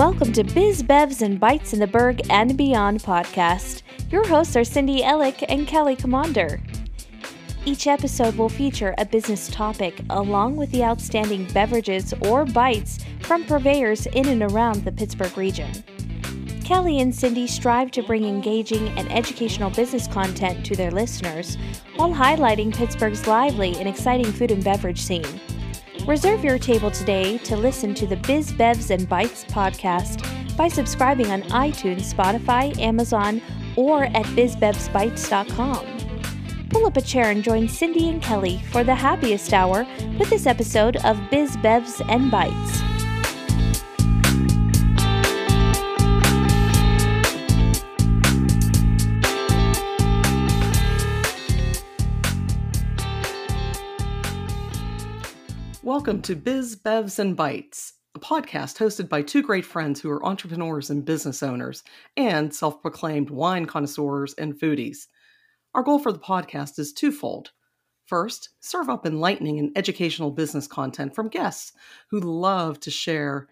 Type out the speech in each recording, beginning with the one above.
Welcome to Biz Bevs and Bites in the Burgh and Beyond podcast. Your hosts are Cindy Ellick and Kelly Commander. Each episode will feature a business topic along with the outstanding beverages or bites from purveyors in and around the Pittsburgh region. Kelly and Cindy strive to bring engaging and educational business content to their listeners while highlighting Pittsburgh's lively and exciting food and beverage scene. Reserve your table today to listen to the Biz Bevs and Bites podcast by subscribing on iTunes, Spotify, Amazon, or at bizbevsbites.com. Pull up a chair and join Cindy and Kelly for the happiest hour with this episode of Biz Bevs and Bites. Welcome to Biz, Bevs, and Bites, a podcast hosted by two great friends who are entrepreneurs and business owners and self proclaimed wine connoisseurs and foodies. Our goal for the podcast is twofold. First, serve up enlightening and educational business content from guests who love to share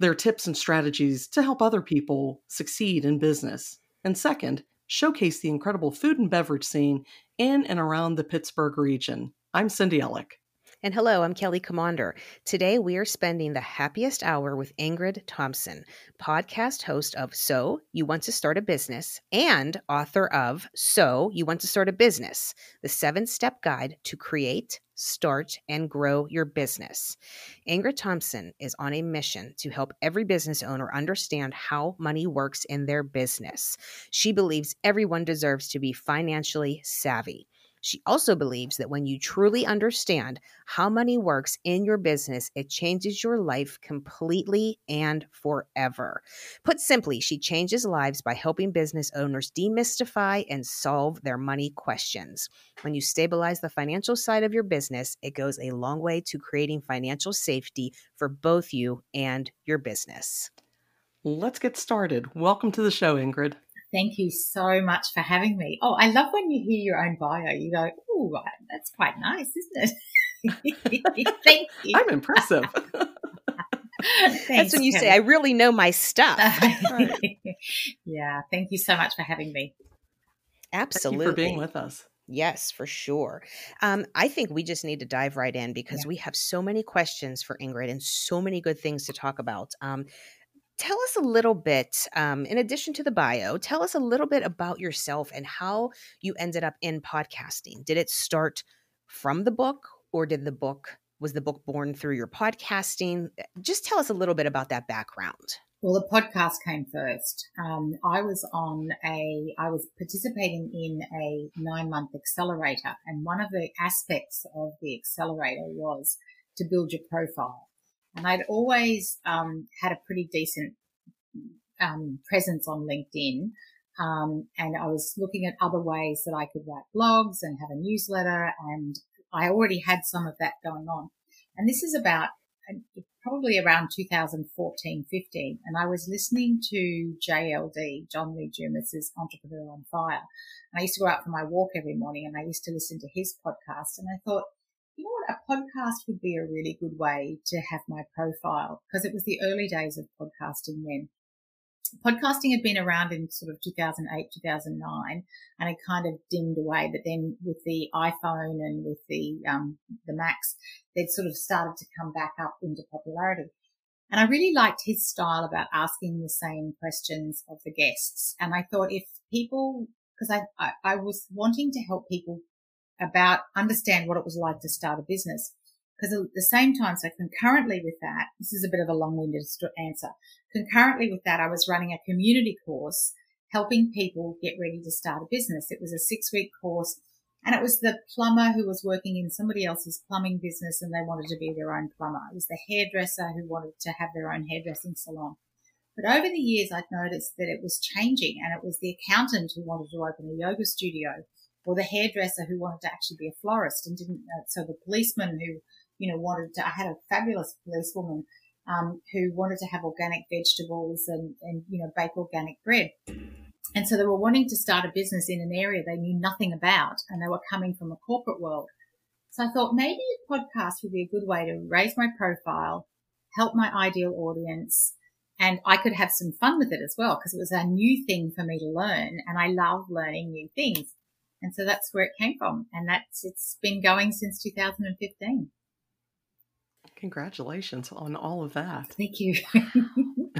their tips and strategies to help other people succeed in business. And second, showcase the incredible food and beverage scene in and around the Pittsburgh region. I'm Cindy Ellick. And hello, I'm Kelly Commander. Today we are spending the happiest hour with Ingrid Thompson, podcast host of So You Want to Start a Business and author of So You Want to Start a Business, the seven step guide to create, start, and grow your business. Ingrid Thompson is on a mission to help every business owner understand how money works in their business. She believes everyone deserves to be financially savvy. She also believes that when you truly understand how money works in your business, it changes your life completely and forever. Put simply, she changes lives by helping business owners demystify and solve their money questions. When you stabilize the financial side of your business, it goes a long way to creating financial safety for both you and your business. Let's get started. Welcome to the show, Ingrid. Thank you so much for having me. Oh, I love when you hear your own bio. You go, oh, that's quite nice, isn't it? Thank you. I'm impressive. Thanks, That's when you Kelly. say, I really know my stuff. yeah. Thank you so much for having me. Absolutely. for being with us. Yes, for sure. Um, I think we just need to dive right in because yeah. we have so many questions for Ingrid and so many good things to talk about. Um, tell us a little bit, um, in addition to the bio, tell us a little bit about yourself and how you ended up in podcasting. Did it start from the book or did the book, was the book born through your podcasting? Eh, just tell us a little bit about that background. Well, the podcast came first. Um, I was on a, I was participating in a nine month accelerator, and one of the aspects of the accelerator was to build your profile. And I'd always um, had a pretty decent um, presence on LinkedIn. Um, and I was looking at other ways that I could write blogs and have a newsletter. And I already had some of that going on. And this is about uh, probably around 2014, 15. And I was listening to JLD, John Lee Dumas's Entrepreneur on Fire. And I used to go out for my walk every morning and I used to listen to his podcast. And I thought, you know what, a podcast would be a really good way to have my profile because it was the early days of podcasting then. Podcasting had been around in sort of 2008, 2009, and it kind of dimmed away. But then with the iPhone and with the, um, the Macs, they'd sort of started to come back up into popularity. And I really liked his style about asking the same questions of the guests. And I thought if people, because I, I, I was wanting to help people about understand what it was like to start a business. Because at the same time, so concurrently with that, this is a bit of a long-winded answer. Concurrently with that, I was running a community course helping people get ready to start a business. It was a six week course and it was the plumber who was working in somebody else's plumbing business and they wanted to be their own plumber. It was the hairdresser who wanted to have their own hairdressing salon. But over the years, I'd noticed that it was changing and it was the accountant who wanted to open a yoga studio or the hairdresser who wanted to actually be a florist and didn't. Uh, so the policeman who, you know, wanted to. I had a fabulous policewoman um, who wanted to have organic vegetables and and you know bake organic bread. And so they were wanting to start a business in an area they knew nothing about, and they were coming from a corporate world. So I thought maybe a podcast would be a good way to raise my profile, help my ideal audience, and I could have some fun with it as well because it was a new thing for me to learn and I love learning new things. And so that's where it came from. And that's, it's been going since 2015. Congratulations on all of that. Thank you.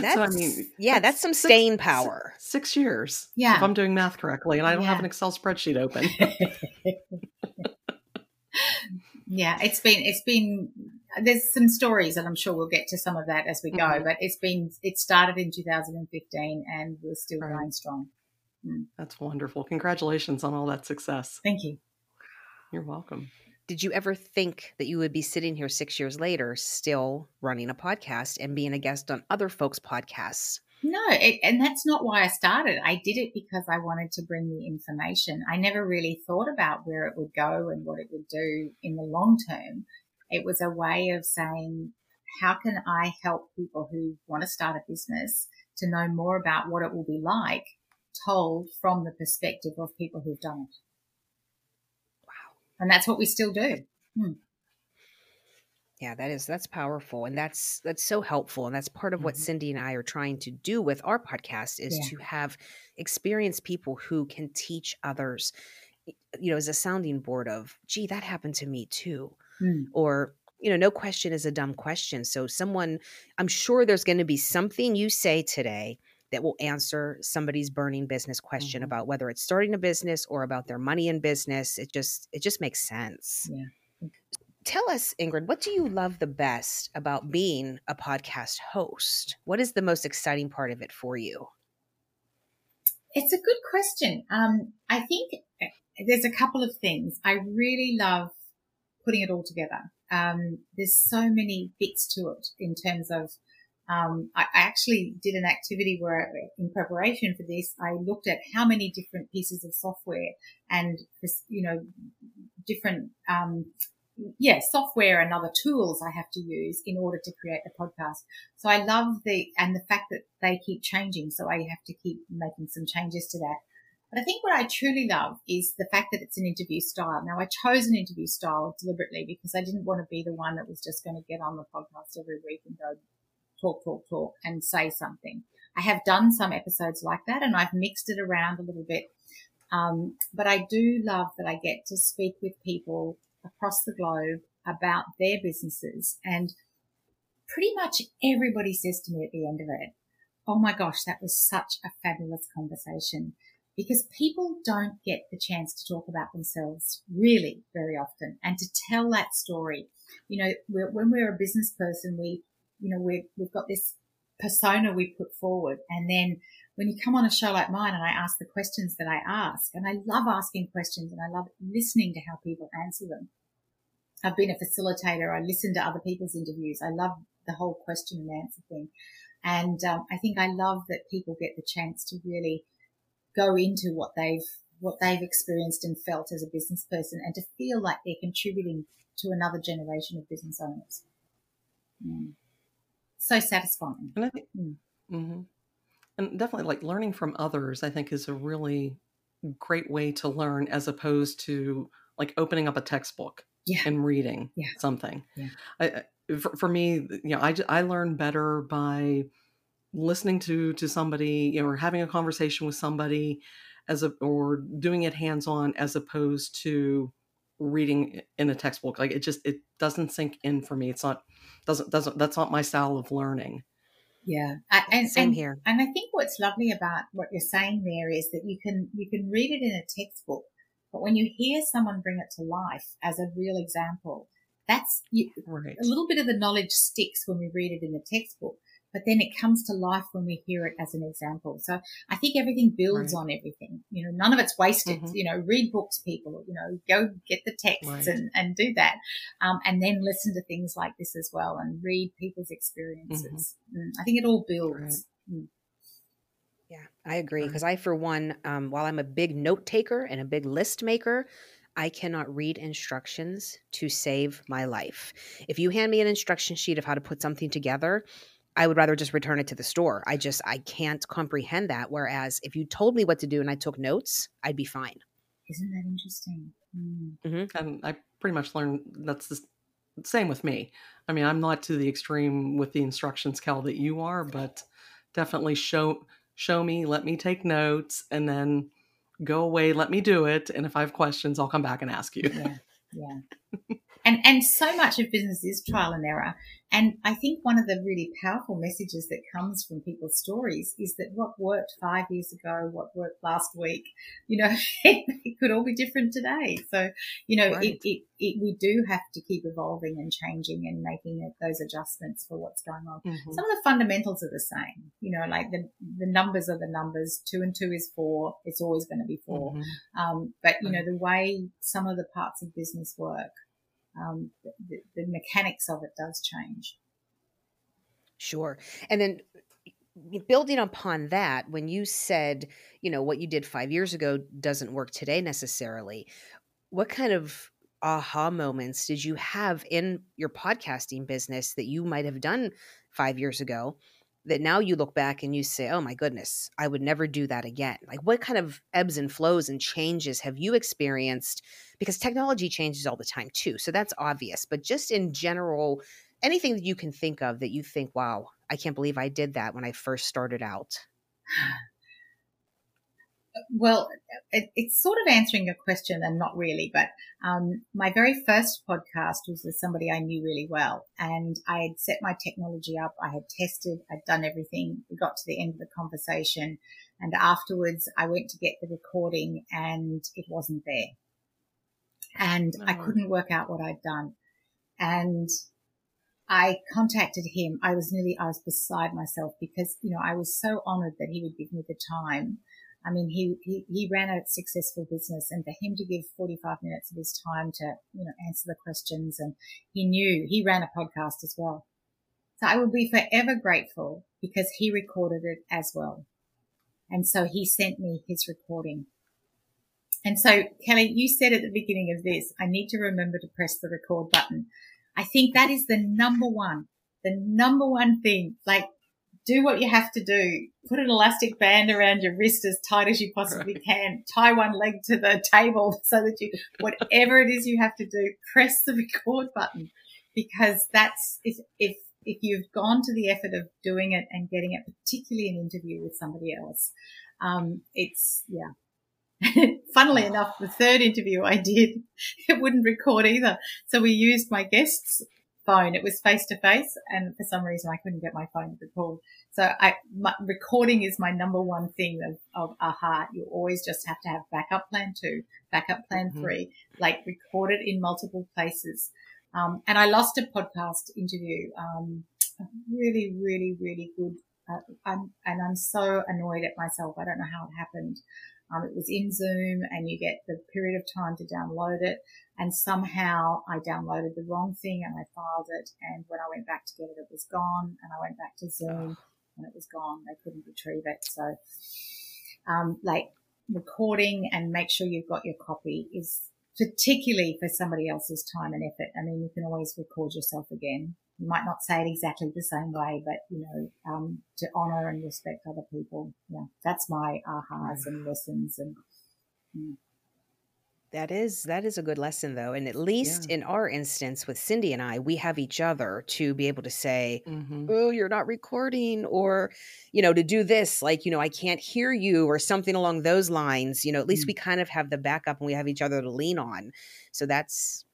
That's, so I mean, yeah, that's, that's some staying six, power. Six years. Yeah. If I'm doing math correctly and I don't yeah. have an Excel spreadsheet open. yeah, it's been, it's been, there's some stories and I'm sure we'll get to some of that as we go, mm-hmm. but it's been, it started in 2015 and we're still right. going strong. Mm. That's wonderful. Congratulations on all that success. Thank you. You're welcome. Did you ever think that you would be sitting here six years later, still running a podcast and being a guest on other folks' podcasts? No, it, and that's not why I started. I did it because I wanted to bring the information. I never really thought about where it would go and what it would do in the long term. It was a way of saying, how can I help people who want to start a business to know more about what it will be like told from the perspective of people who've done it? Wow. And that's what we still do. Hmm. Yeah, that is that's powerful and that's that's so helpful and that's part of mm-hmm. what Cindy and I are trying to do with our podcast is yeah. to have experienced people who can teach others you know as a sounding board of gee that happened to me too mm. or you know no question is a dumb question so someone i'm sure there's going to be something you say today that will answer somebody's burning business question mm-hmm. about whether it's starting a business or about their money in business. It just it just makes sense. Yeah. Tell us, Ingrid, what do you love the best about being a podcast host? What is the most exciting part of it for you? It's a good question. Um, I think eh, there's a couple of things. I really love putting it all together. Um, there's so many bits to it in terms of um, I actually did an activity where, in preparation for this, I looked at how many different pieces of software and, you know, different, um, yeah, software and other tools I have to use in order to create the podcast. So I love the, and the fact that they keep changing. So I have to keep making some changes to that. But I think what I truly love is the fact that it's an interview style. Now I chose an interview style deliberately because I didn't want to be the one that was just going to get on the podcast every week and go talk, talk, talk and say something. I have done some episodes like that and I've mixed it around a little bit. Um, but I do love that I get to speak with people across the globe about their businesses and pretty much everybody says to me at the end of it, Oh my gosh, that was such a fabulous conversation because people don't get the chance to talk about themselves really very often and to tell that story. You know, when we're a business person, we you know, we've, we've got this persona we put forward. And then when you come on a show like mine and I ask the questions that I ask, and I love asking questions and I love listening to how people answer them. I've been a facilitator. I listen to other people's interviews. I love the whole question and answer thing. And um, I think I love that people get the chance to really go into what they've what they've experienced and felt as a business person, and to feel like they're contributing to another generation of business owners. Mm so satisfying. And I think, mm. mm-hmm. and definitely like learning from others, I think is a really great way to learn as opposed to like opening up a textbook yeah. and reading yeah. something. Yeah. I, for, for, me, you know, I, I learn better by listening to, to somebody, you know, or having a conversation with somebody as a, or doing it hands on as opposed to reading in a textbook. Like it just, it doesn't sink in for me. It's not, doesn't doesn't that's not my style of learning yeah and same and, here and i think what's lovely about what you're saying there is that you can you can read it in a textbook but when you hear someone bring it to life as a real example that's you, right. a little bit of the knowledge sticks when we read it in the textbook but then it comes to life when we hear it as an example. So I think everything builds right. on everything. You know, none of it's wasted. Mm-hmm. You know, read books, people. You know, go get the texts right. and, and do that, um, and then listen to things like this as well, and read people's experiences. Mm-hmm. Mm, I think it all builds. Right. Mm. Yeah, I agree. Because I, for one, um, while I'm a big note taker and a big list maker, I cannot read instructions to save my life. If you hand me an instruction sheet of how to put something together, I would rather just return it to the store. I just I can't comprehend that. Whereas if you told me what to do and I took notes, I'd be fine. Isn't that interesting? Mm. Mm-hmm. And I pretty much learned that's the same with me. I mean, I'm not to the extreme with the instructions, Cal, that you are, but definitely show show me, let me take notes, and then go away, let me do it. And if I have questions, I'll come back and ask you. Yeah, yeah. And and so much of business is trial and error. And I think one of the really powerful messages that comes from people's stories is that what worked five years ago, what worked last week, you know, it, could all be different today. So, you know, right. it, it, it, we do have to keep evolving and changing and making those adjustments for what's going on. Mm-hmm. Some of the fundamentals are the same, you know, like the, the numbers are the numbers. Two and two is four. It's always going to be 4 mm-hmm. um, but you know, the way some of the parts of business work, um, the, the mechanics of it does change. Sure. And then building upon that, when you said, you know, what you did five years ago doesn't work today necessarily, what kind of aha moments did you have in your podcasting business that you might have done five years ago that now you look back and you say, oh my goodness, I would never do that again? Like, what kind of ebbs and flows and changes have you experienced? Because technology changes all the time too. So that's obvious. But just in general, anything that you can think of that you think, wow, I can't believe I did that when I first started out. Well, it, it's sort of answering your question and not really, but um, my very first podcast was with somebody I knew really well. And I had set my technology up, I had tested, I'd done everything. We got to the end of the conversation. And afterwards, I went to get the recording and it wasn't there. And I couldn't work out what I'd done. And I contacted him. I was nearly, I was beside myself because, you know, I was so honored that he would give me the time I mean, he, he, he ran a successful business and for him to give 45 minutes of his time to, you know, answer the questions and he knew he ran a podcast as well. So I will be forever grateful because he recorded it as well. And so he sent me his recording. And so Kelly, you said at the beginning of this, I need to remember to press the record button. I think that is the number one, the number one thing. Like do what you have to do. Put an elastic band around your wrist as tight as you possibly right. can. Tie one leg to the table so that you, whatever it is you have to do, press the record button because that's, if, if, if you've gone to the effort of doing it and getting it, particularly an interview with somebody else, um, it's, yeah. Funnily enough, the third interview I did, it wouldn't record either. So we used my guest's phone. It was face to face, and for some reason I couldn't get my phone to record. So I, my, recording is my number one thing of, of aha. You always just have to have backup plan two, backup plan mm-hmm. three, like record it in multiple places. Um, and I lost a podcast interview, um, really, really, really good. Uh, I'm, and I'm so annoyed at myself. I don't know how it happened. Um, it was in Zoom and you get the period of time to download it. And somehow I downloaded the wrong thing and I filed it. And when I went back to get it, it was gone. And I went back to Zoom and it was gone. They couldn't retrieve it. So, um, like recording and make sure you've got your copy is particularly for somebody else's time and effort. I mean, you can always record yourself again. You might not say it exactly the same way, but you know, um, to honor and respect other people. Yeah, that's my ahas and lessons and. Yeah. That is that is a good lesson though, and at least yeah. in our instance with Cindy and I, we have each other to be able to say, mm-hmm. "Oh, you're not recording," or you know, to do this, like you know, I can't hear you, or something along those lines. You know, at least mm-hmm. we kind of have the backup, and we have each other to lean on. So that's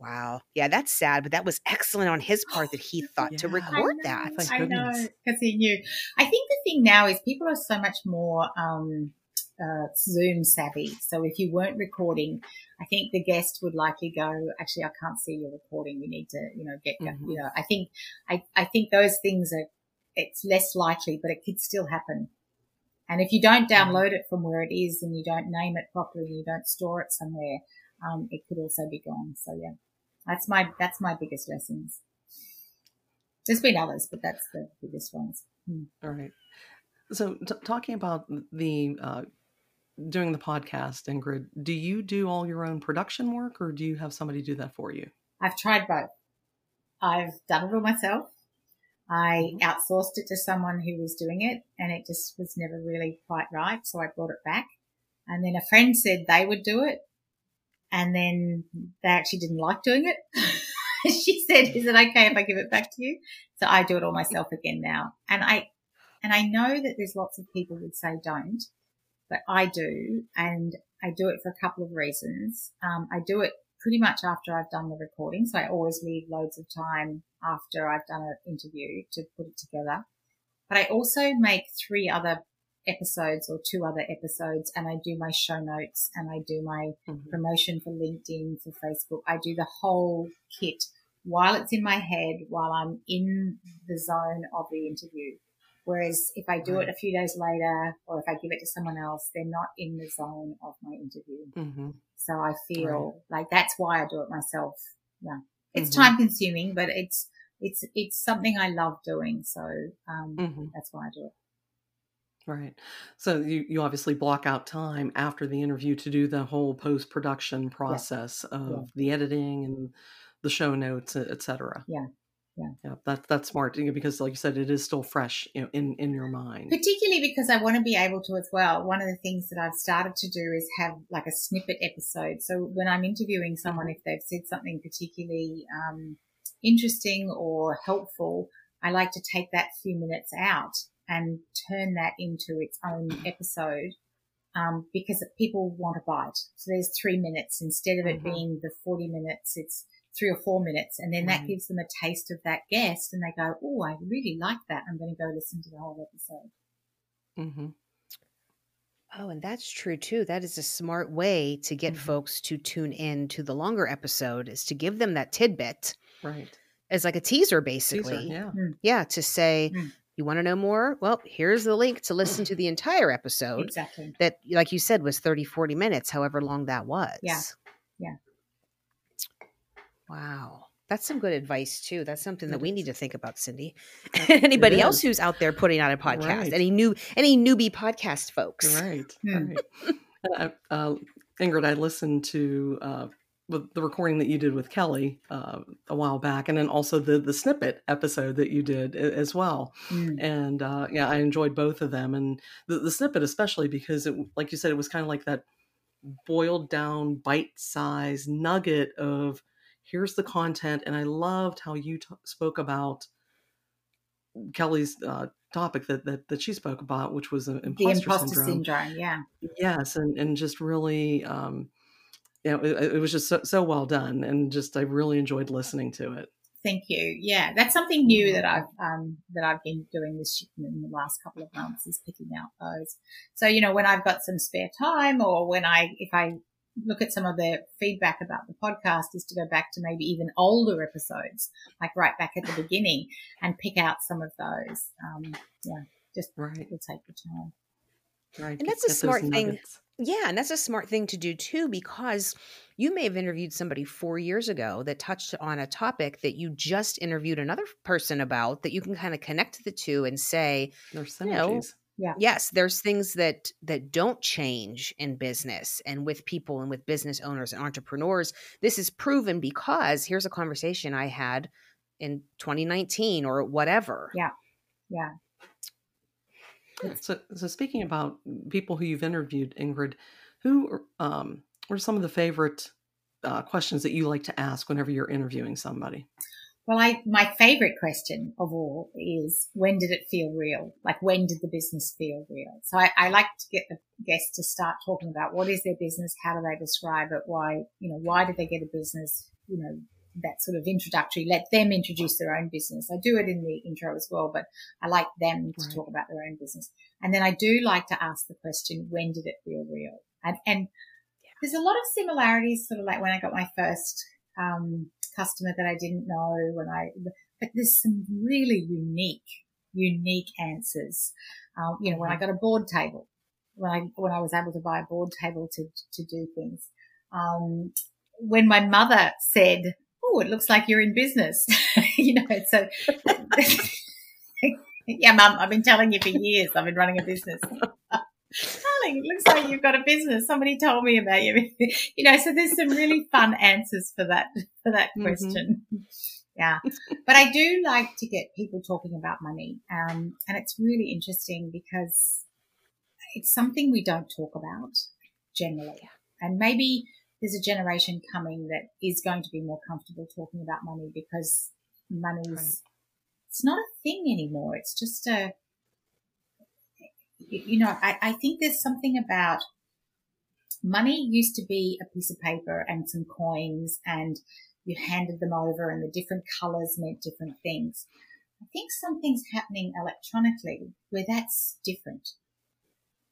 wow, yeah, that's sad, but that was excellent on his part that he thought yeah. to record I know, that. I know because he knew. I think the thing now is people are so much more. um uh, Zoom savvy. So if you weren't recording, I think the guest would likely go, actually, I can't see your recording. We need to, you know, get, mm-hmm. you know, I think, I, I think those things are, it's less likely, but it could still happen. And if you don't mm-hmm. download it from where it is and you don't name it properly, and you don't store it somewhere, um, it could also be gone. So yeah, that's my, that's my biggest lessons. There's been others, but that's the biggest ones. Hmm. All right. So t- talking about the uh, doing the podcast, Ingrid, do you do all your own production work or do you have somebody do that for you? I've tried both. I've done it all myself. I mm-hmm. outsourced it to someone who was doing it and it just was never really quite right. So I brought it back. And then a friend said they would do it. And then they actually didn't like doing it. she said, "Is it okay if I give it back to you?" So I do it all myself again now, and I and I know that there's lots of people would say don't, but I do, and I do it for a couple of reasons. Um, I do it pretty much after I've done the recording, so I always leave loads of time after I've done an interview to put it together. But I also make three other episodes or two other episodes and I do my show notes and I do my mm-hmm. promotion for LinkedIn, for Facebook. I do the whole kit while it's in my head, while I'm in the zone of the interview. Whereas if I do right. it a few days later or if I give it to someone else, they're not in the zone of my interview. Mm-hmm. So I feel right. like that's why I do it myself. Yeah. It's mm-hmm. time consuming, but it's, it's, it's something I love doing. So, um, mm-hmm. that's why I do it. Right. So you, you obviously block out time after the interview to do the whole post production process yeah. of yeah. the editing and the show notes, etc. Yeah. Yeah. Yeah. That, that's smart because like you said, it is still fresh you know, in, in your mind. Particularly because I want to be able to as well. One of the things that I've started to do is have like a snippet episode. So when I'm interviewing someone, if they've said something particularly, um, interesting or helpful, I like to take that few minutes out and turn that into its own episode um, because people want a bite. So there's three minutes instead of it mm-hmm. being the 40 minutes, it's three or four minutes. And then mm-hmm. that gives them a taste of that guest and they go, Oh, I really like that. I'm going to go listen to the whole episode. Mm-hmm. Oh, and that's true too. That is a smart way to get mm-hmm. folks to tune in to the longer episode is to give them that tidbit. Right. As like a teaser, basically. Teaser, yeah. Mm. Yeah. To say, mm. You want to know more? Well, here's the link to listen to the entire episode. Exactly. That, like you said, was 30, 40 minutes, however long that was. Yeah. Wow. That's some good advice too. That's something that we need to think about, Cindy. Anybody else who's out there putting out a podcast, right. any new, any newbie podcast folks, right? Hmm. right. uh, Ingrid, I listened to uh, the recording that you did with Kelly uh, a while back, and then also the the snippet episode that you did as well. Mm. And uh, yeah, I enjoyed both of them, and the, the snippet especially because it, like you said, it was kind of like that boiled down, bite sized nugget of here's the content. And I loved how you t- spoke about Kelly's uh, topic that, that that she spoke about, which was imposter, the imposter syndrome. syndrome. Yeah. Yes, and and just really. Um, yeah, it, it was just so, so well done, and just I really enjoyed listening to it. Thank you. Yeah, that's something new that I've um, that I've been doing this in the last couple of months is picking out those. So you know, when I've got some spare time, or when I if I look at some of the feedback about the podcast, is to go back to maybe even older episodes, like right back at the beginning, and pick out some of those. Um, yeah, just right. will take the time. Right, and that's a smart thing. Yeah, and that's a smart thing to do too, because you may have interviewed somebody four years ago that touched on a topic that you just interviewed another person about that you can kind of connect the two and say, there's synergies. You know, yeah. Yes, there's things that that don't change in business and with people and with business owners and entrepreneurs. This is proven because here's a conversation I had in 2019 or whatever. Yeah. Yeah. So, so speaking about people who you've interviewed, Ingrid, who um, are some of the favorite uh, questions that you like to ask whenever you're interviewing somebody? Well, I my favorite question of all is when did it feel real? Like when did the business feel real? So I, I like to get the guests to start talking about what is their business, how do they describe it, why you know why did they get a business, you know that sort of introductory, let them introduce their own business. I do it in the intro as well, but I like them to right. talk about their own business. And then I do like to ask the question, when did it feel real? And, and there's a lot of similarities, sort of like when I got my first, um, customer that I didn't know when I, but there's some really unique, unique answers. Um, you know, when I mm-hmm. got a board table, when I, when I was able to buy a board table to, to do things. Um, when my mother said, oh, it looks like you're in business. you know, so yeah, mum, I've been telling you for years I've been running a business. Darling, it looks like you've got a business. Somebody told me about you. you know, so there's some really fun answers for that for that mm-hmm. question. Yeah, but I do like to get people talking about money, um, and it's really interesting because it's something we don't talk about generally, and maybe there's a generation coming that is going to be more comfortable talking about money because money's right. it's not a thing anymore. It's just a you know, I, I think there's something about money used to be a piece of paper and some coins and you handed them over and the different colors meant different things. I think something's happening electronically where that's different.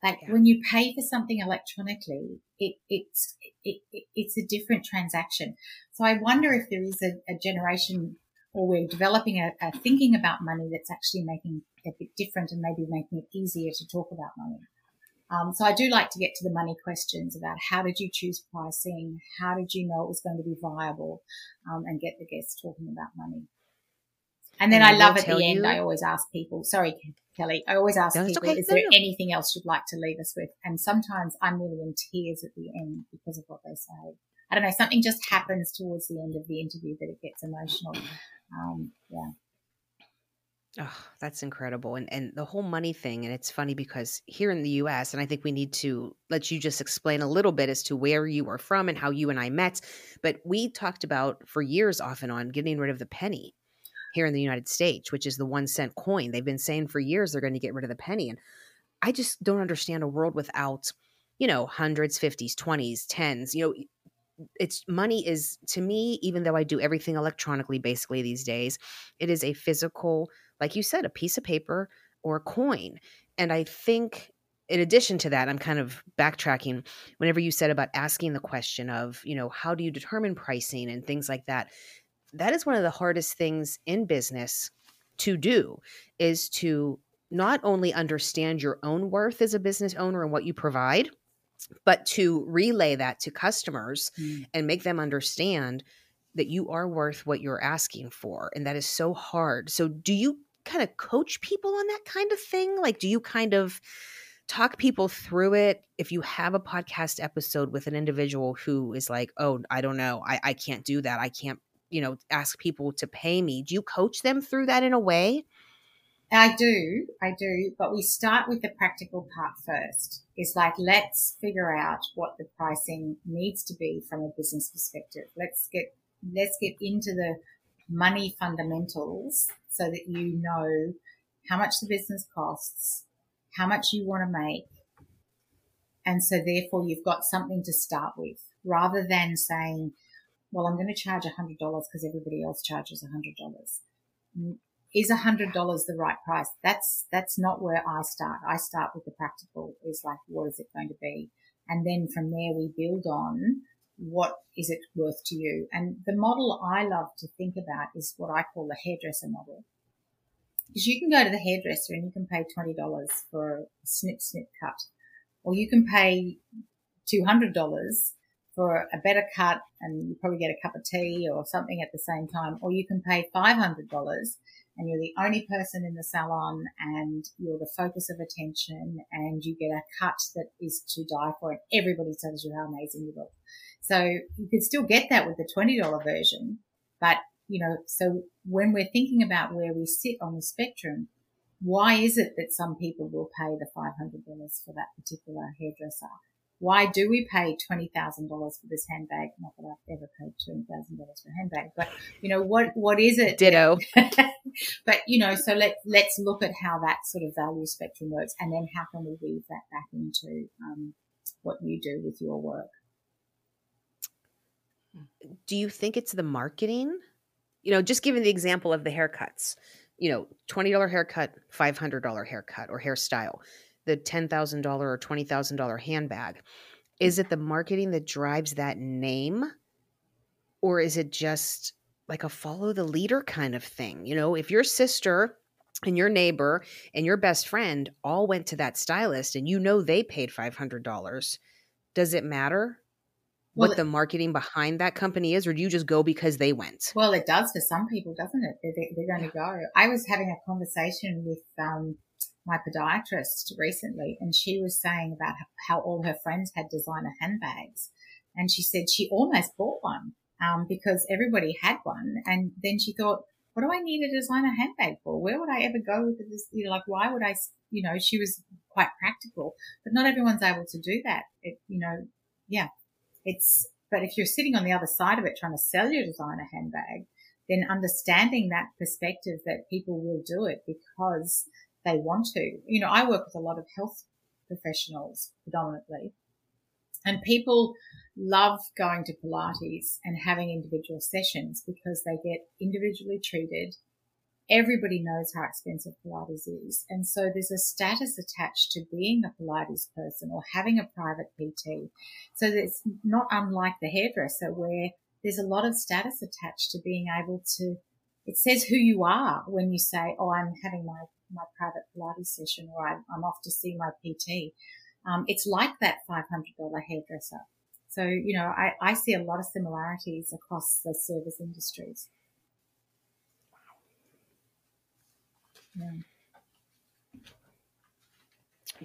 Like yeah. when you pay for something electronically, it, it's, it, it, it's a different transaction. So I wonder if there is a, a generation or we're developing a, a, thinking about money that's actually making a bit different and maybe making it easier to talk about money. Um, so I do like to get to the money questions about how did you choose pricing? How did you know it was going to be viable? Um, and get the guests talking about money. And then and I, love at the end, you... I always ask people, sorry, Kelly, I always ask people, okay. is there no. anything else you'd like to leave us with? And sometimes I'm really in tears at the end because of what they say. I don't know, something just happens towards the end of the interview that it gets emotional. Um, yeah. Oh, that's incredible. And and the whole money thing, and it's funny because here in the US, and I think we need to let you just explain a little bit as to where you are from and how you and I met. But we talked about for years off and on getting rid of the penny here in the United States, which is the one cent coin. They've been saying for years they're going to get rid of the penny. And I just don't understand a world without, you know, hundreds, fifties, twenties, tens, you know, it's money is to me even though i do everything electronically basically these days it is a physical like you said, a piece of paper or a coin. And I think in addition to that, I'm kind of backtracking whenever you said about asking the question of, you know, how do you determine pricing and things like that. That is one of the hardest things in business to do is to not only understand your own worth as a business owner and what you provide, but to relay that to customers mm. and make them understand that you are worth what you're asking for. And that is so hard. So, do you kind of coach people on that kind of thing? Like, do you kind of talk people through it? If you have a podcast episode with an individual who is like, oh, I don't know, I, I can't do that. I can't, you know, ask people to pay me. Do you coach them through that in a way? I do, I do, but we start with the practical part first. It's like, let's figure out what the pricing needs to be from a business perspective. Let's get, let's get into the money fundamentals so that you know how much the business costs, how much you want to make. And so therefore you've got something to start with rather than saying, well, I'm going to charge $100 because everybody else charges $100. Is $100 the right price? That's, that's not where I start. I start with the practical is like, what is it going to be? And then from there we build on what is it worth to you? And the model I love to think about is what I call the hairdresser model. Because you can go to the hairdresser and you can pay $20 for a snip snip cut, or you can pay $200 for a better cut and you probably get a cup of tea or something at the same time, or you can pay $500 and you're the only person in the salon and you're the focus of attention and you get a cut that is to die for and everybody tells you how amazing you look. So you could still get that with the $20 version, but you know, so when we're thinking about where we sit on the spectrum, why is it that some people will pay the $500 for that particular hairdresser? Why do we pay $20,000 for this handbag? Not that I've ever paid $20,000 for a handbag, but you know, what, what is it? Ditto. but you know, so let, let's look at how that sort of value spectrum works and then how can we weave that back into, um, what you do with your work do you think it's the marketing? You know, just giving the example of the haircuts, you know, $20 haircut, $500 haircut or hairstyle, the $10,000 or $20,000 handbag. Is it the marketing that drives that name? Or is it just like a follow the leader kind of thing? You know, if your sister and your neighbor and your best friend all went to that stylist and you know they paid $500, does it matter? Well, what the marketing behind that company is, or do you just go because they went? Well, it does for some people, doesn't it? They're, they're going to go. I was having a conversation with um, my podiatrist recently, and she was saying about how all her friends had designer handbags, and she said she almost bought one um, because everybody had one, and then she thought, what do I need a designer handbag for? Where would I ever go with this? You know, like why would I? You know, she was quite practical, but not everyone's able to do that. It, you know, yeah, it's, but if you're sitting on the other side of it trying to sell your designer handbag, then understanding that perspective that people will do it because they want to. You know, I work with a lot of health professionals predominantly and people love going to Pilates and having individual sessions because they get individually treated. Everybody knows how expensive Pilates is. And so there's a status attached to being a Pilates person or having a private PT. So it's not unlike the hairdresser where there's a lot of status attached to being able to, it says who you are when you say, Oh, I'm having my, my private Pilates session or I'm, I'm off to see my PT. Um, it's like that $500 hairdresser. So, you know, I, I see a lot of similarities across the service industries. Yeah.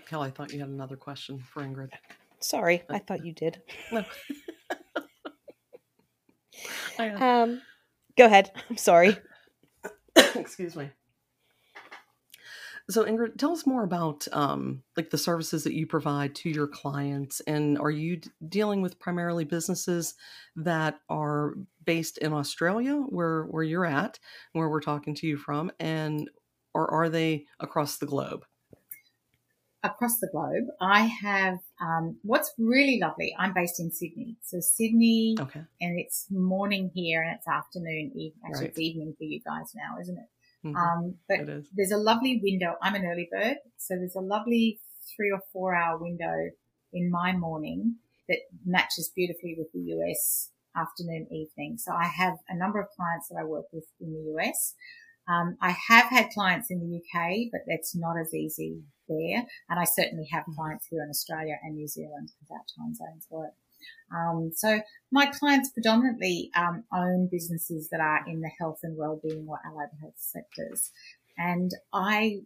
Kelly, I thought you had another question for Ingrid. Sorry, I thought you did. No. um, go ahead. I'm sorry. Excuse me. So Ingrid, tell us more about um, like the services that you provide to your clients, and are you d- dealing with primarily businesses that are based in Australia, where where you're at, where we're talking to you from, and or are they across the globe? Across the globe, I have um, what's really lovely. I'm based in Sydney, so Sydney, Okay. and it's morning here and it's afternoon. Actually, Right. it's evening for you guys now, isn't it? Mhm. Um, but It is. there's a lovely window. I'm an early bird, so there's a lovely three or four hour window in my morning that matches beautifully with the US afternoon evening. So I have a number of clients that I work with in the US. Um, I have had clients in the UK, but that's not as easy there. And I certainly have clients here in Australia and New Zealand because our time zones work. Um, so my clients predominantly um, own businesses that are in the health and well-being or allied health sectors, and I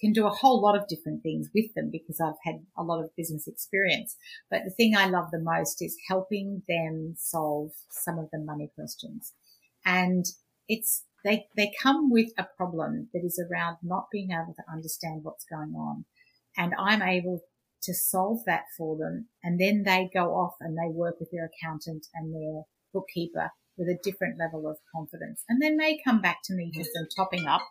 can do a whole lot of different things with them because I've had a lot of business experience. But the thing I love the most is helping them solve some of the money questions, and it's they they come with a problem that is around not being able to understand what's going on, and I'm able to solve that for them. And then they go off and they work with their accountant and their bookkeeper with a different level of confidence. And then they come back to me for some topping up.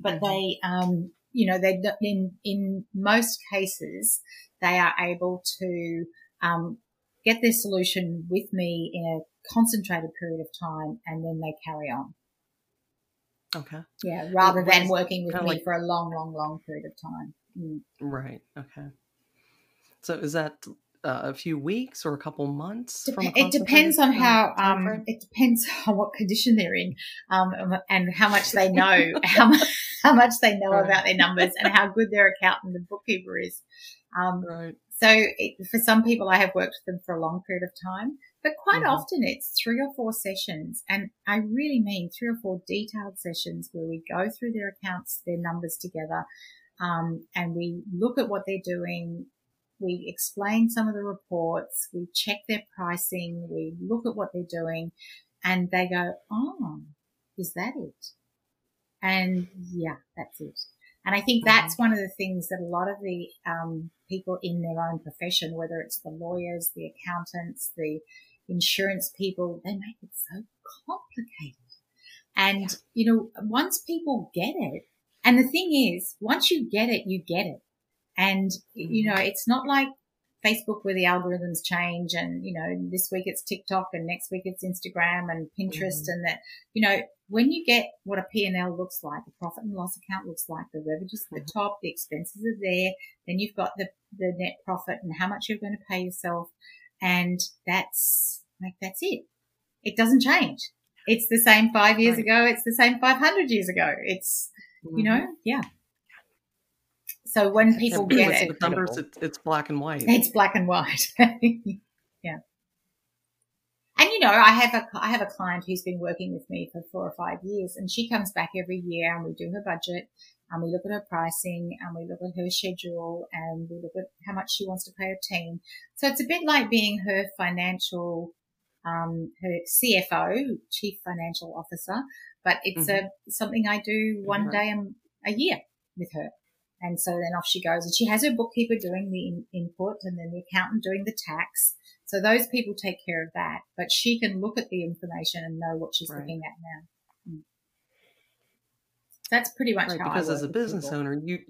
But they, um, you know, they, in, in most cases, they are able to, um, get their solution with me in a concentrated period of time and then they carry on. Okay. Yeah. Rather than working with me like- for a long, long, long period of time. Mm. Right. Okay. So is that uh, a few weeks or a couple months? Dep- from a it depends on how um, it depends on what condition they're in um, and how much they know how, mu- how much they know Right. about their numbers and how good their accountant and bookkeeper is um, Right. so it, for some people i have worked with them for a long period of time but quite Mhm. often it's three or four sessions and i really mean three or four detailed sessions where we go through their accounts their numbers together um, and we look at what they're doing we explain some of the reports, we check their pricing, we look at what they're doing, and they go, Oh, is that it? And yeah, that's it. And I think that's one of the things that a lot of the um, people in their own profession, whether it's the lawyers, the accountants, the insurance people, they make it so complicated. And, you know, once people get it, and the thing is, once you get it, you get it. And, you mm. know, it's not like Facebook where the algorithms change and, you know, this week it's TikTok and next week it's Instagram and Pinterest mm. and that, you know, when you get what a P&L looks like, the profit and loss account looks like, the revenues at the mm-hmm. top, the expenses are there, then you've got the, the net profit and how much you're going to pay yourself. And that's like, that's it. It doesn't change. It's the same five years Right. ago. It's the same 500 years ago. It's, you Mhm. know, yeah. So when people Yeah, get it, with numbers, it's, it's black and white. it's black and white. yeah. And you know, I have a I have a client who's been working with me for four or five years, and she comes back every year, and we do her budget, and we look at her pricing, and we look at her schedule, and we look at how much she wants to pay her team. So it's a bit like being her financial, um, her CFO, Chief Financial Officer, but it's a something I do one Right. day a, a year with her. And so then off she goes, and she has her bookkeeper doing the in- input, and then the accountant doing the tax. So those people take care of that, but she can look at the information and know what she's Right. looking at now. That's pretty much right how because I as a business people. owner you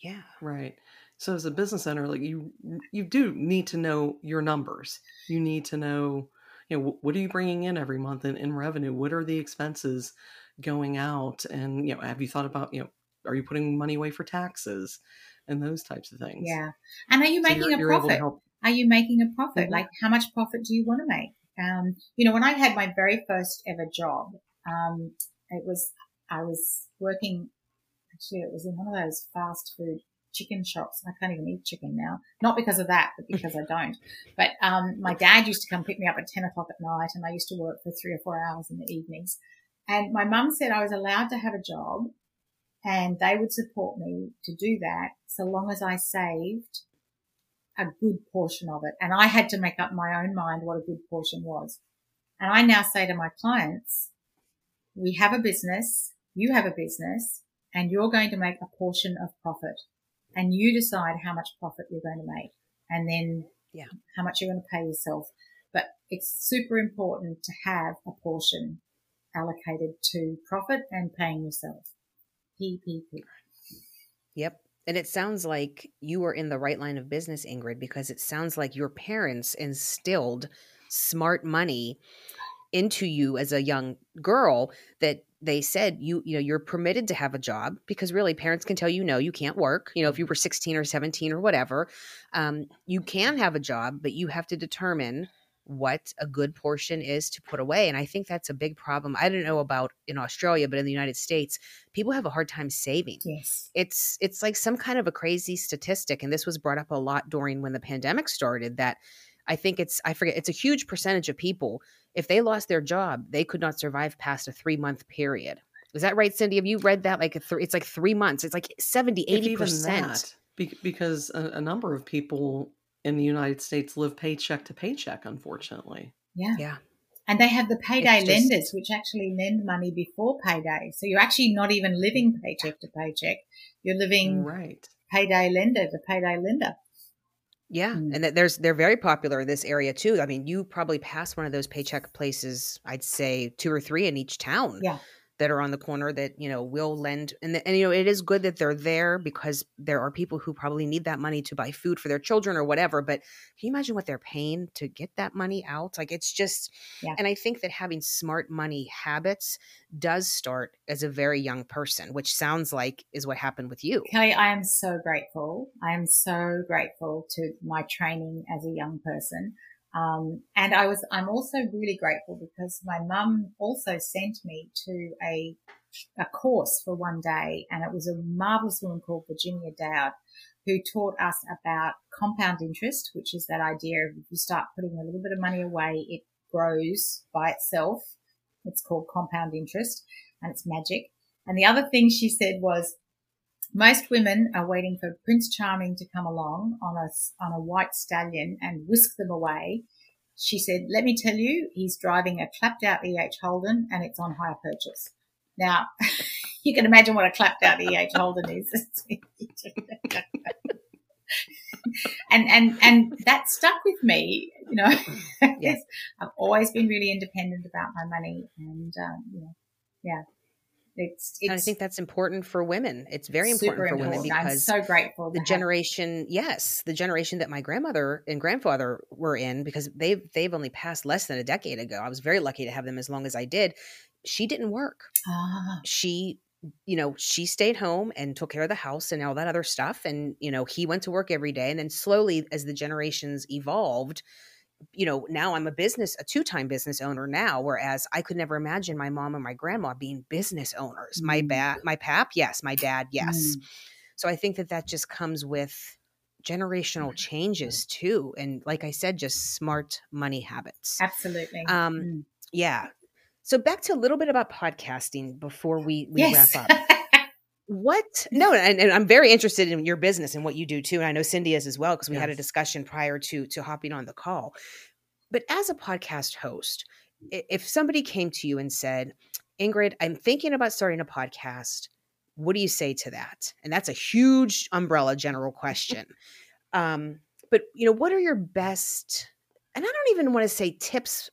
Yeah. right so as a business owner like you you do need to know your numbers you need to know you know what are you bringing in every month in, in revenue what are the expenses going out and you know have you thought about you know are you putting money away for taxes and those types of things Yeah. And are you So making you're- a profit? Are you making a profit? Mhm. Like, how much profit do you want to make? Um, you know, when I had my very first ever job, um, it was, I was working, actually, it was in one of those fast food chicken shops. I can't even eat chicken now. Not because of that, but because I don't. But, um, my dad used to come pick me up at 10 o'clock at night and I used to work for three or four hours in the evenings. And my mum said I was allowed to have a job and they would support me to do that so long as I saved a good portion of it. And I had to make up my own mind what a good portion was. And I now say to my clients, we have a business, you have a business, and you're going to make a portion of profit. And you decide how much profit you're going to make. And then Yeah. how much you're going to pay yourself. But it's super important to have a portion allocated to profit and paying yourself. PPP. Yep. And it sounds like you were in the right line of business, Ingrid, because it sounds like your parents instilled smart money into you as a young girl that they said you you know you're permitted to have a job because really parents can tell you no you can't work. You know if you were 16 or 17 or whatever um, you can have a job but you have to determine what a good portion is to put away. And i think that's a big problem. I don't know about in australia but in the united states people have a hard time saving. Yes. it's it's like some kind of a crazy statistic and this was brought up a lot during when the pandemic started that i think it's i forget it's a huge percentage of people if they lost their job they could not survive past a three month period is that right cindy have you read that like a th- it's like three months it's like 70 if 80 even percent that, be- because a, a number of people in the united states live paycheck to paycheck unfortunately Yeah. yeah And they have the payday just- lenders, which actually lend money before payday. So you're actually not even living paycheck to paycheck. You're living right payday lender to payday lender. Yeah, Mm. and that there's they're very popular in this area too. I mean, you probably pass one of those paycheck places. I'd say two or three in each town. Yeah. That are on the corner that you know will lend, and and you know it is good that they're there because there are people who probably need that money to buy food for their children or whatever. But can you imagine what they're paying to get that money out? Like it's just, Yeah. and I think that having smart money habits does start as a very young person, which sounds like is what happened with you. Kelly, I am so grateful. I am so grateful to my training as a young person. Um, and I was, I'm also really grateful because my mum also sent me to a, a course for one day and it was a marvelous woman called Virginia Dowd who taught us about compound interest, which is that idea of if you start putting a little bit of money away, it grows by itself. It's called compound interest and it's magic. And the other thing she said was, most women are waiting for Prince Charming to come along on a, on a white stallion and whisk them away. She said, let me tell you, he's driving a clapped out EH Holden and it's on hire purchase. Now, you can imagine what a clapped out EH Holden is. and, and, and that stuck with me, you know, Yes. I've always been really independent about my money and, um, you know, yeah, it's, it's I think that's important for women. It's very important for women important. I'm because so grateful. the to have- generation, yes, the generation that my grandmother and grandfather were in, because they've they've only passed less than a decade ago. I was very lucky to have them as long as I did. She didn't work. Ah, She, you know, she stayed home and took care of the house and all that other stuff. And you know, he went to work every day. And then slowly, as the generations evolved, you know, now I'm a business, a two-time business owner now, whereas I could never imagine my mom and my grandma being business owners. My Mm. ba- my pap, yes, my dad, yes. mm, So I think that that just comes with generational changes too, and like I said, just smart money habits. absolutely. Um, Mm. Yeah. So back to a little bit about podcasting before we, we yes. wrap up. What? No, and, and I'm very interested in your business and what you do too. And I know Cindy is as well because we had a discussion prior to to hopping on the call. But as a podcast host, if somebody came to you and said, "Ingrid, I'm thinking about starting a podcast," what do you say to that? And that's a huge umbrella general question. um, but you know, what are your best and I don't even want to say tips,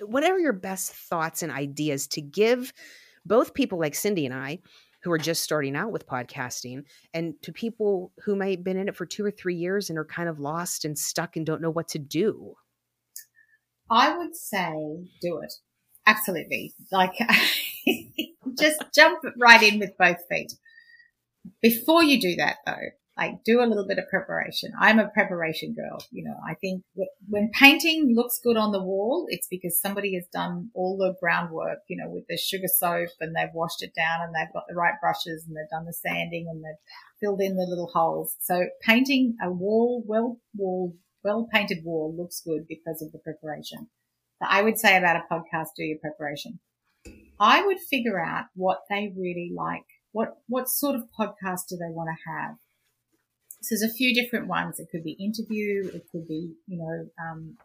whatever your best thoughts and ideas to give both people like Cindy and I who are just starting out with podcasting and to people who might have been in it for two or three years and are kind of lost and stuck and don't know what to do? I would say do it. Absolutely. Like just jump right in with both feet. Before you do that though, like do a little bit of preparation. I'm a preparation girl. You know, I think when painting looks good on the wall, it's because somebody has done all the groundwork, you know, with the sugar soap and they've washed it down and they've got the right brushes and they've done the sanding and they've filled in the little holes. So painting a wall, well wall, well painted wall looks good because of the preparation. I would say about a podcast, do your preparation. I would figure out what they really like. What, what sort of podcast do they want to have? So there's a few different ones. It could be interview. It could be, you know, um,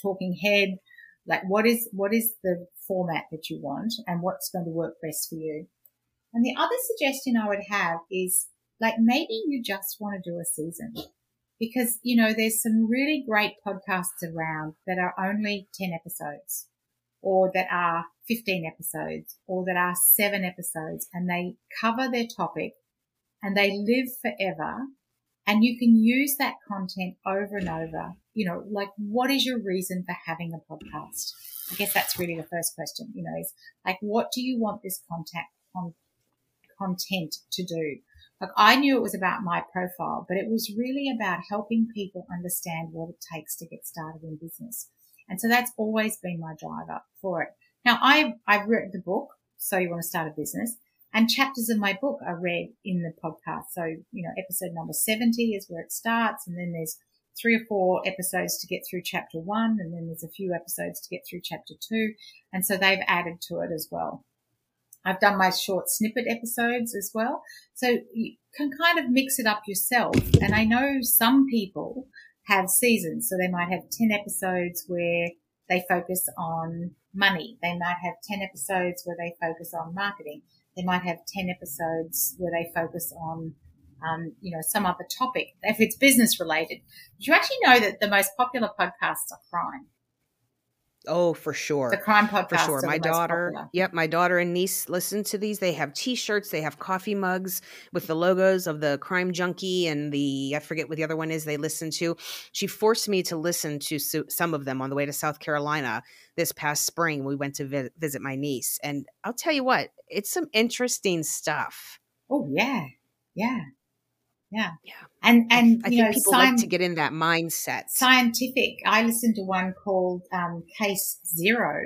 talking head. Like what is, what is the format that you want and what's going to work best for you? And the other suggestion I would have is like maybe you just want to do a season because, you know, there's some really great podcasts around that are only 10 episodes or that are 15 episodes or that are seven episodes and they cover their topic and they live forever and you can use that content over and over. You know, like what is your reason for having a podcast? I guess that's really the first question, you know, is like, what do you want this contact con- content to do? Like I knew it was about my profile, but it was really about helping people understand what it takes to get started in business. And so that's always been my driver for it. Now I've, I've written the book. So you want to start a business and chapters of my book are read in the podcast. So, you know, episode number 70 is where it starts. And then there's three or four episodes to get through chapter one. And then there's a few episodes to get through chapter two. And so they've added to it as well. I've done my short snippet episodes as well. So you can kind of mix it up yourself. And I know some people have seasons. So they might have 10 episodes where they focus on money. They might have 10 episodes where they focus on marketing. They might have 10 episodes where they focus on, um, you know, some other topic. If it's business related, you actually know that the most popular podcasts are crime? Oh, for sure. The crime podcast. For sure. My daughter, yep, my daughter and niece listen to these. They have T-shirts, they have coffee mugs with the logos of the crime junkie and the I forget what the other one is. They listen to. She forced me to listen to some of them on the way to South Carolina this past spring. We went to vi- visit my niece, and I'll tell you what, it's some interesting stuff. Oh yeah, yeah. Yeah. Yeah. And, and, I think know, people like to get in that mindset. Scientific. I listened to one called, um, Case Zero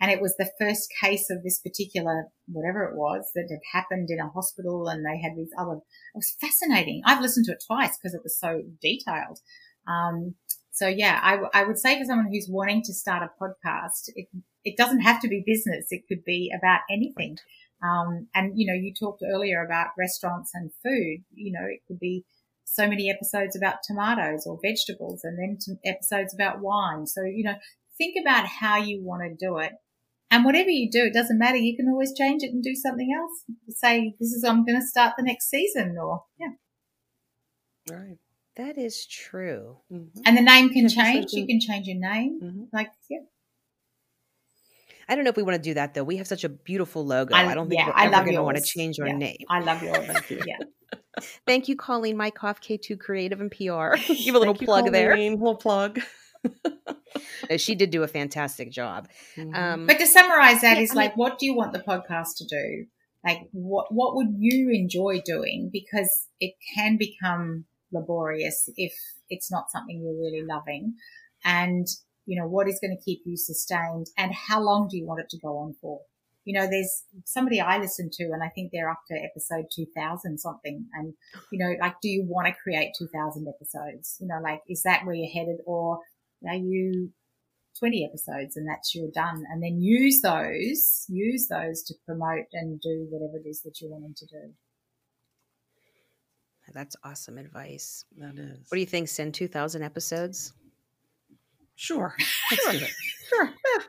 and it was the first case of this particular, whatever it was that had happened in a hospital and they had these other, it was fascinating. I've listened to it twice because it was so detailed. Um, so yeah, I, I would say for someone who's wanting to start a podcast, it, it doesn't have to be business. It could be about anything. Right. Um, and you know, you talked earlier about restaurants and food. You know, it could be so many episodes about tomatoes or vegetables and then episodes about wine. So, you know, think about how you want to do it. And whatever you do, it doesn't matter. You can always change it and do something else. Say, this is, I'm going to start the next season or, yeah. Right. That is true. Mm-hmm. And the name can change. You can change your name. Mm-hmm. Like, yeah. I don't know if we want to do that though. We have such a beautiful logo. I, I don't think yeah, we're ever going to want to change our yeah. name. I love yours. yeah. Thank you, Colleen Mykoff, K2 Creative and PR. Give a little Thank plug you, there. Little plug. she did do a fantastic job. Mm-hmm. Um, but to summarize that yeah, is I like, mean, what do you want the podcast to do? Like, what what would you enjoy doing? Because it can become laborious if it's not something you're really loving. And you know, what is going to keep you sustained and how long do you want it to go on for? You know, there's somebody I listen to and I think they're up to episode 2000 something. And, you know, like, do you want to create 2000 episodes? You know, like, is that where you're headed or are you 20 episodes and that's your done? And then use those, use those to promote and do whatever it is that you're wanting to do. That's awesome advice. That is. What do you think? Send 2000 episodes? Sure. Sure. sure.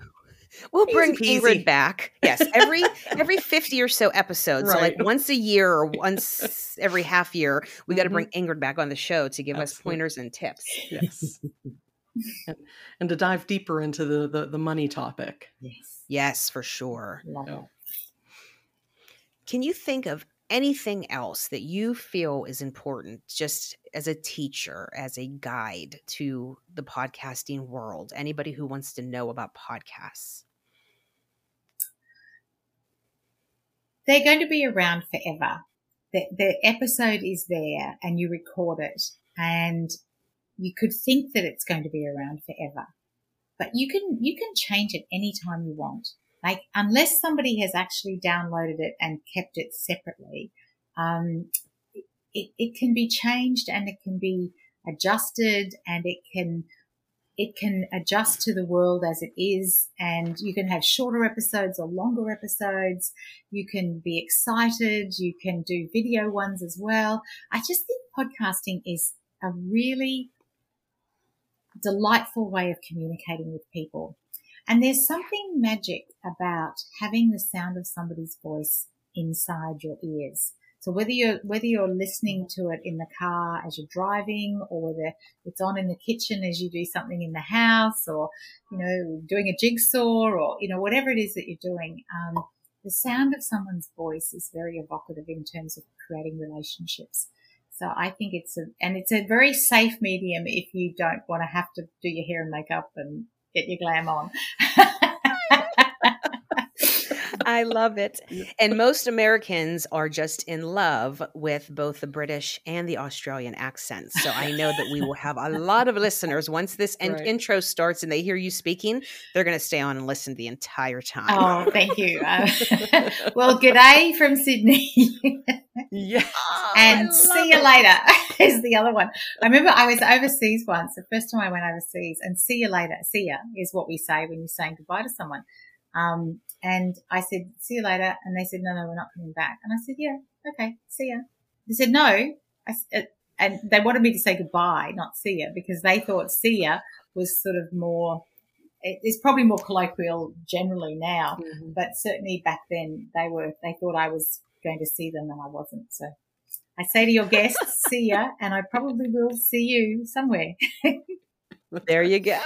We'll easy bring peasy. Ingrid back. Yes, every every 50 or so episodes. Right. So like once a year or once every half year, we got to mm-hmm. bring Ingrid back on the show to give Absolutely. us pointers and tips. Yes. and, and, to dive deeper into the, the, the money topic. Yes. Yes, for sure. Can you think of anything else that you feel is important just as a teacher, as a guide to the podcasting world? Anybody who wants to know about podcasts? They're going to be around forever. The, the episode is there and you record it and you could think that it's going to be around forever, but you can, you can change it anytime you want. Like, unless somebody has actually downloaded it and kept it separately, um, it, it can be changed and it can be adjusted and it can it can adjust to the world as it is. And you can have shorter episodes or longer episodes. You can be excited. You can do video ones as well. I just think podcasting is a really delightful way of communicating with people and there's something magic about having the sound of somebody's voice inside your ears so whether you're whether you're listening to it in the car as you're driving, or whether it's on in the kitchen as you do something in the house, or you know doing a jigsaw, or you know whatever it is that you're doing, um, the sound of someone's voice is very evocative in terms of creating relationships. So I think it's a and it's a very safe medium if you don't want to have to do your hair and makeup and get your glam on. I love it. And most Americans are just in love with both the British and the Australian accents. So I know that we will have a lot of listeners once this right. intro starts and they hear you speaking, they're going to stay on and listen the entire time. Oh, thank you. Uh, well, good day from Sydney. yeah. and see you it. later is the other one. I remember I was overseas once, the first time I went overseas, and see you later. See ya is what we say when you're saying goodbye to someone. Um, and I said, see you later. And they said, no, no, we're not coming back. And I said, yeah, okay, see ya. They said, no. I, uh, and they wanted me to say goodbye, not see ya, because they thought see ya was sort of more, it's probably more colloquial generally now, mm-hmm. but certainly back then they were, they thought I was going to see them and I wasn't. So I say to your guests, see ya, and I probably will see you somewhere. there you go.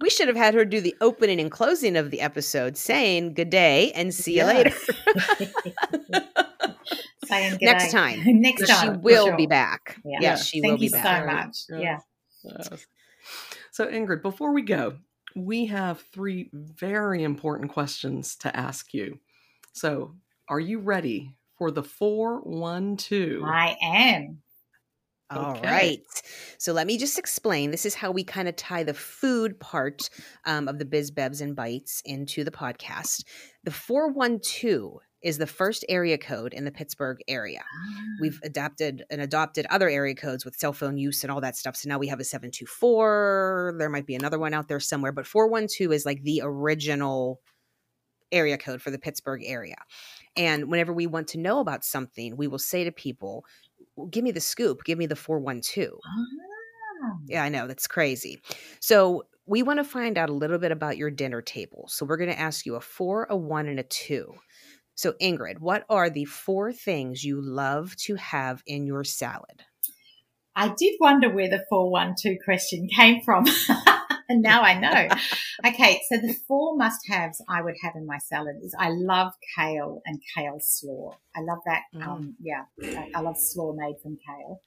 We should have had her do the opening and closing of the episode saying good day and see you later. saying Next time. Next time. She will sure. be back. Yeah. Yes, she Thank will be back. Thank you so much. Yeah. Yes. So, Ingrid, before we go, we have three very important questions to ask you. So, are you ready for the 412? I am. All okay. right. So let me just explain. This is how we kind of tie the food part um, of the Biz Bevs and Bites into the podcast. The 412 is the first area code in the Pittsburgh area. Ah. We've adapted and adopted other area codes with cell phone use and all that stuff. So now we have a 724. There might be another one out there somewhere, but 412 is like the original area code for the Pittsburgh area. And whenever we want to know about something, we will say to people, give me the scoop, give me the 412. Oh. Ah. Yeah, I know. That's crazy. So we want to find out a little bit about your dinner table. So we're going to ask you a four, a one, and a two. So, Ingrid, what are the four things you love to have in your salad? I did wonder where the 412 question came from. and now I know. okay, so the four must-haves I would have in my salad is I love kale and kale slaw. I love that. Mm. Um, yeah, I, I, love slaw made from kale.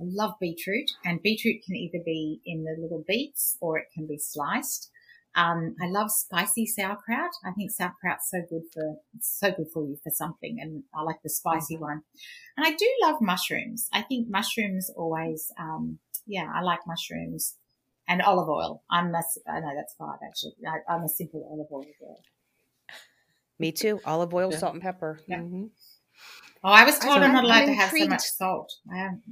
I love beetroot, and beetroot can either be in the little beets or it can be sliced. Um, I love spicy sauerkraut. I think sauerkraut's so good for so good for you for something, and I like the spicy mm. one. And I do love mushrooms. I think mushrooms always, um, yeah, I like mushrooms and olive oil. I'm a, I know that's five actually. I, am a simple olive oil girl. Me too. Olive oil, yeah. salt, and pepper. Yeah. Mm-hmm. Oh, I was told I am not allowed to have so much salt. I am.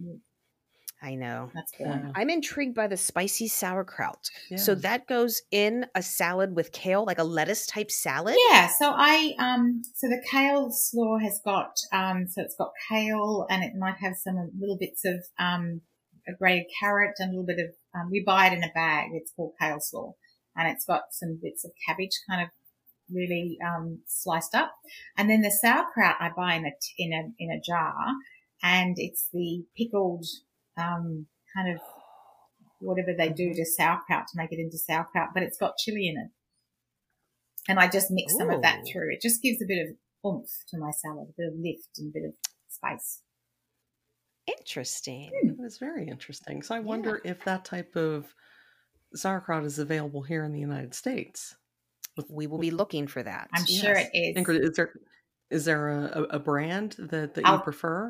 I know. That's good. I'm intrigued by the spicy sauerkraut. Yeah. So that goes in a salad with kale, like a lettuce type salad. Yeah. So I um so the kale slaw has got um so it's got kale and it might have some little bits of um a grated carrot and a little bit of um, we buy it in a bag. It's called kale slaw, and it's got some bits of cabbage kind of really um, sliced up, and then the sauerkraut I buy in a in a in a jar, and it's the pickled um, kind of whatever they do to sauerkraut to make it into sauerkraut, but it's got chili in it. And I just mix some of that through. It just gives a bit of oomph to my salad, a bit of lift and a bit of spice. Interesting. That is very interesting. So I wonder if that type of sauerkraut is available here in the United States. We will be looking for that. I'm sure Yes. it is. Ingrid, is there is there a, a, a brand that, that you I'll- prefer?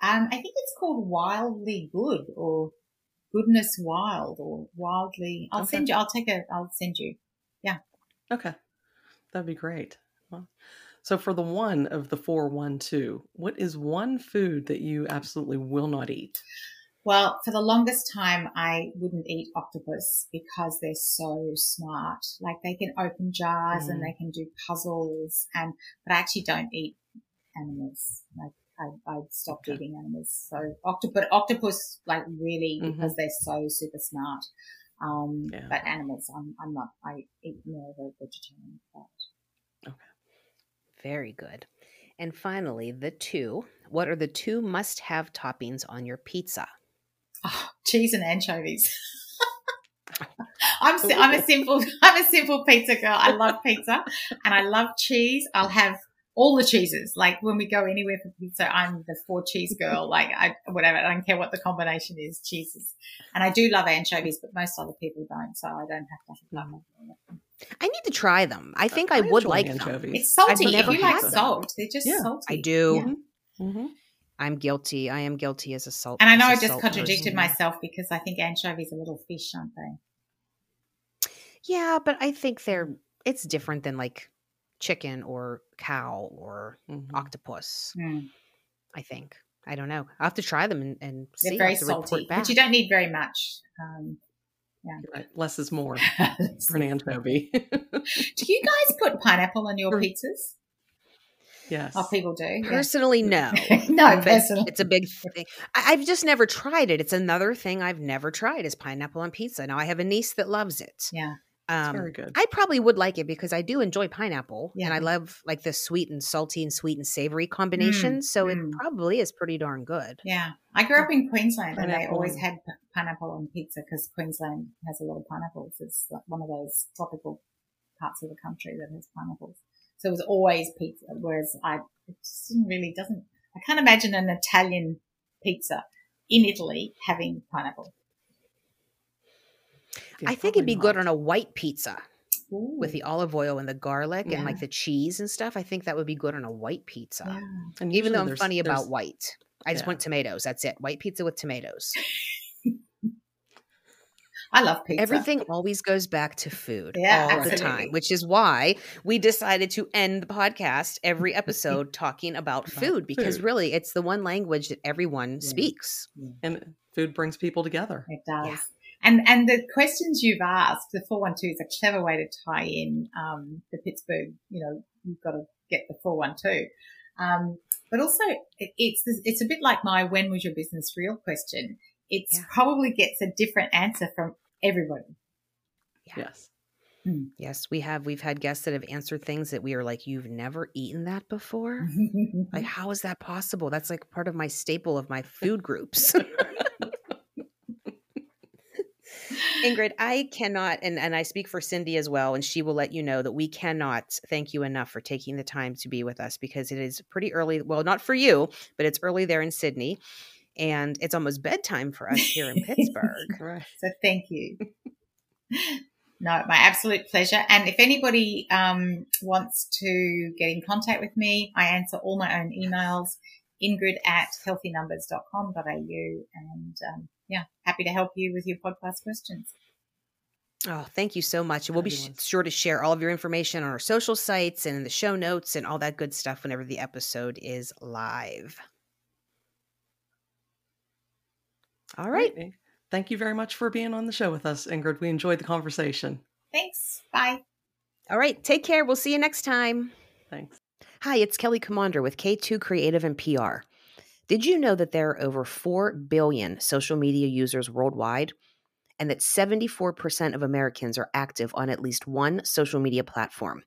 Um, I think it's called Wildly Good or Goodness Wild or Wildly. I'll Okay. send you. I'll take a. I'll send you. Yeah. Okay, that'd be great. Well, so for the one of the four one two, what is one food that you absolutely will not eat? Well, for the longest time, I wouldn't eat octopus because they're so smart. Like they can open jars and Mm. they can do puzzles, and but I actually don't eat animals. Like I, I stopped Okay. eating animals. So octopus, but octopus, like really, Mhm. because they're so super smart. Um, Yeah. but animals, I'm, I'm not. I eat more of a vegetarian. But Very good. And finally, the two. What are the two must have toppings on your pizza? Oh, cheese and anchovies. I'm I'm a simple I'm a simple pizza girl. I love pizza and I love cheese. I'll have all the cheeses. Like when we go anywhere for pizza, I'm the four cheese girl. Like I whatever. I don't care what the combination is. Cheeses, and I do love anchovies, but most other people don't. So I don't have to have mm-hmm. that. I need to try them. I think I, I would like anchovies. them. It's salty. I've If never you like them. salt, they're just Yeah, salty. I do. Yeah. Mm-hmm. I'm guilty. I am guilty as a salt. And I know I just contradicted person. myself because I think anchovies are little fish, aren't they? Yeah, but I think they're. It's different than like chicken or cow or Mm-hmm. octopus. Mm. I think. I don't know. I'll have to try them and, and see. They're very have to report salty, but you don't need very much. Um, Right. Less is more do for an anchovy. Do you guys put pineapple on your pizzas? yes. Oh, people do. Yeah. Personally, no. no, But personally. It's a big thing. I, I've just never tried it. It's another thing I've never tried is pineapple on pizza. Now I have a niece that loves it. Yeah. It's Um, very good. I probably would like it because I do enjoy pineapple and I love like the sweet and salty and sweet and savory combination. so mm. it probably is pretty darn good. Yeah. I grew up in Queensland and they always had p- pineapple on pizza because Queensland has a lot of pineapples. It's like one of those tropical parts of the country that has pineapples. So it was always pizza, whereas I it just didn't really doesn't, I can't imagine an Italian pizza in Italy having pineapple. Yeah, I think it'd probably be good on a white pizza Ooh. with the olive oil and the garlic and like the cheese and stuff. I think that would be good on a white pizza. Yeah. And Even though I'm funny about white. I just yeah. want tomatoes. That's it. White pizza with tomatoes. I love pizza. Everything always goes back to food Yeah, all the time, which is why we decided to end the podcast every episode talking about About food because food. really it's the one language that everyone Yeah. speaks. and food brings people together. It does. Yeah. And and the questions you've asked, the 412 is a clever way to tie in um, the Pittsburgh, you know, you've got to get the 412. Um, but also it, it's it's a bit like my when was your business real question. It Yeah. probably gets a different answer from everybody. Yeah. Yes. Hmm. Yes, we have we've had guests that have answered things that we are like you've never eaten that before? Like how is that possible? That's like part of my staple of my food groups. Ingrid, I cannot, and, and I speak for Cindy as well, and she will let you know that we cannot thank you enough for taking the time to be with us because it is pretty early. Well, not for you, but it's early there in Sydney, and it's almost bedtime for us here in Pittsburgh. Right. So thank you. no, my absolute pleasure. And if anybody um, wants to get in contact with me, I answer all my own emails. Ingrid at healthynumbers.com.au. And um, yeah, happy to help you with your podcast questions. Oh, thank you so much. And we'll be sh- sure to share all of your information on our social sites and in the show notes and all that good stuff whenever the episode is live. All right. Great. Thank you very much for being on the show with us, Ingrid. We enjoyed the conversation. Thanks. Bye. All right. Take care. We'll see you next time. Thanks. Hi, it's Kelly Commander with K2 Creative and PR. Did you know that there are over 4 billion social media users worldwide and that 74% of Americans are active on at least one social media platform?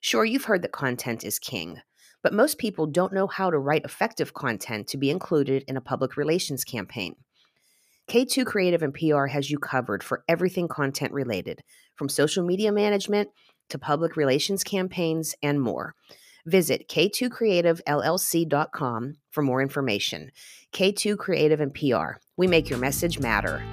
Sure, you've heard that content is king, but most people don't know how to write effective content to be included in a public relations campaign. K2 Creative and PR has you covered for everything content related, from social media management to public relations campaigns and more. Visit k2creativellc.com for more information. K2 Creative and PR. We make your message matter.